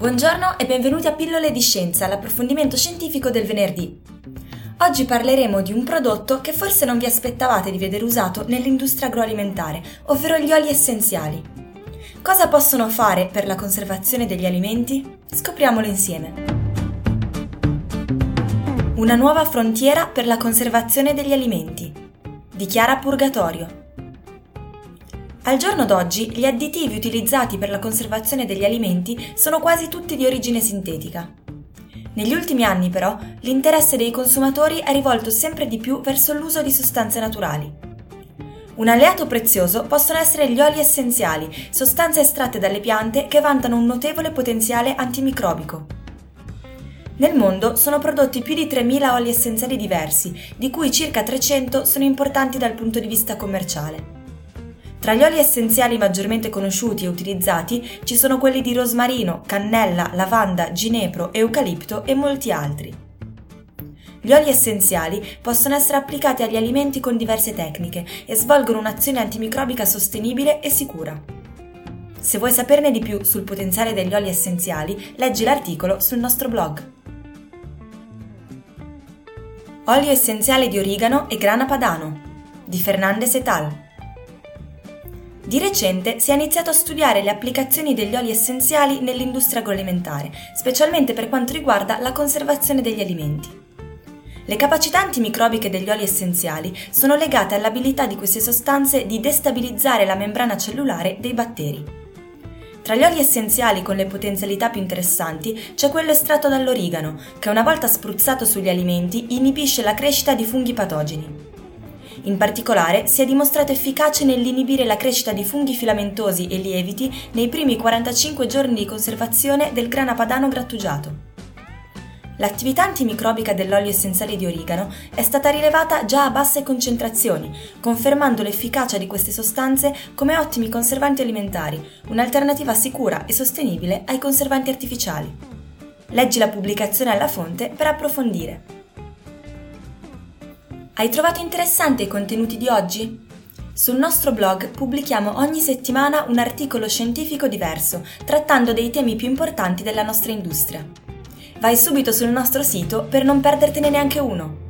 Buongiorno e benvenuti a Pillole di Scienza, l'approfondimento scientifico del venerdì. Oggi parleremo di un prodotto che forse non vi aspettavate di vedere usato nell'industria agroalimentare, ovvero gli oli essenziali. Cosa possono fare per la conservazione degli alimenti? Scopriamolo insieme. Una nuova frontiera per la conservazione degli alimenti. Dichiara Purgatorio. Al giorno d'oggi gli additivi utilizzati per la conservazione degli alimenti sono quasi tutti di origine sintetica. Negli ultimi anni però l'interesse dei consumatori è rivolto sempre di più verso l'uso di sostanze naturali. Un alleato prezioso possono essere gli oli essenziali, sostanze estratte dalle piante che vantano un notevole potenziale antimicrobico. Nel mondo sono prodotti più di 3.000 oli essenziali diversi, di cui circa 300 sono importanti dal punto di vista commerciale. Tra gli oli essenziali maggiormente conosciuti e utilizzati ci sono quelli di rosmarino, cannella, lavanda, ginepro, eucalipto e molti altri. Gli oli essenziali possono essere applicati agli alimenti con diverse tecniche e svolgono un'azione antimicrobica sostenibile e sicura. Se vuoi saperne di più sul potenziale degli oli essenziali, leggi l'articolo sul nostro blog. Olio essenziale di origano e grana padano di Fernandez et al. Di recente si è iniziato a studiare le applicazioni degli oli essenziali nell'industria agroalimentare, specialmente per quanto riguarda la conservazione degli alimenti. Le capacità antimicrobiche degli oli essenziali sono legate all'abilità di queste sostanze di destabilizzare la membrana cellulare dei batteri. Tra gli oli essenziali con le potenzialità più interessanti c'è quello estratto dall'origano, che una volta spruzzato sugli alimenti inibisce la crescita di funghi patogeni. In particolare si è dimostrato efficace nell'inibire la crescita di funghi filamentosi e lieviti nei primi 45 giorni di conservazione del grana padano grattugiato. L'attività antimicrobica dell'olio essenziale di origano è stata rilevata già a basse concentrazioni, confermando l'efficacia di queste sostanze come ottimi conservanti alimentari, un'alternativa sicura e sostenibile ai conservanti artificiali. Leggi la pubblicazione alla fonte per approfondire. Hai trovato interessanti i contenuti di oggi? Sul nostro blog pubblichiamo ogni settimana un articolo scientifico diverso, trattando dei temi più importanti della nostra industria. Vai subito sul nostro sito per non perdertene neanche uno.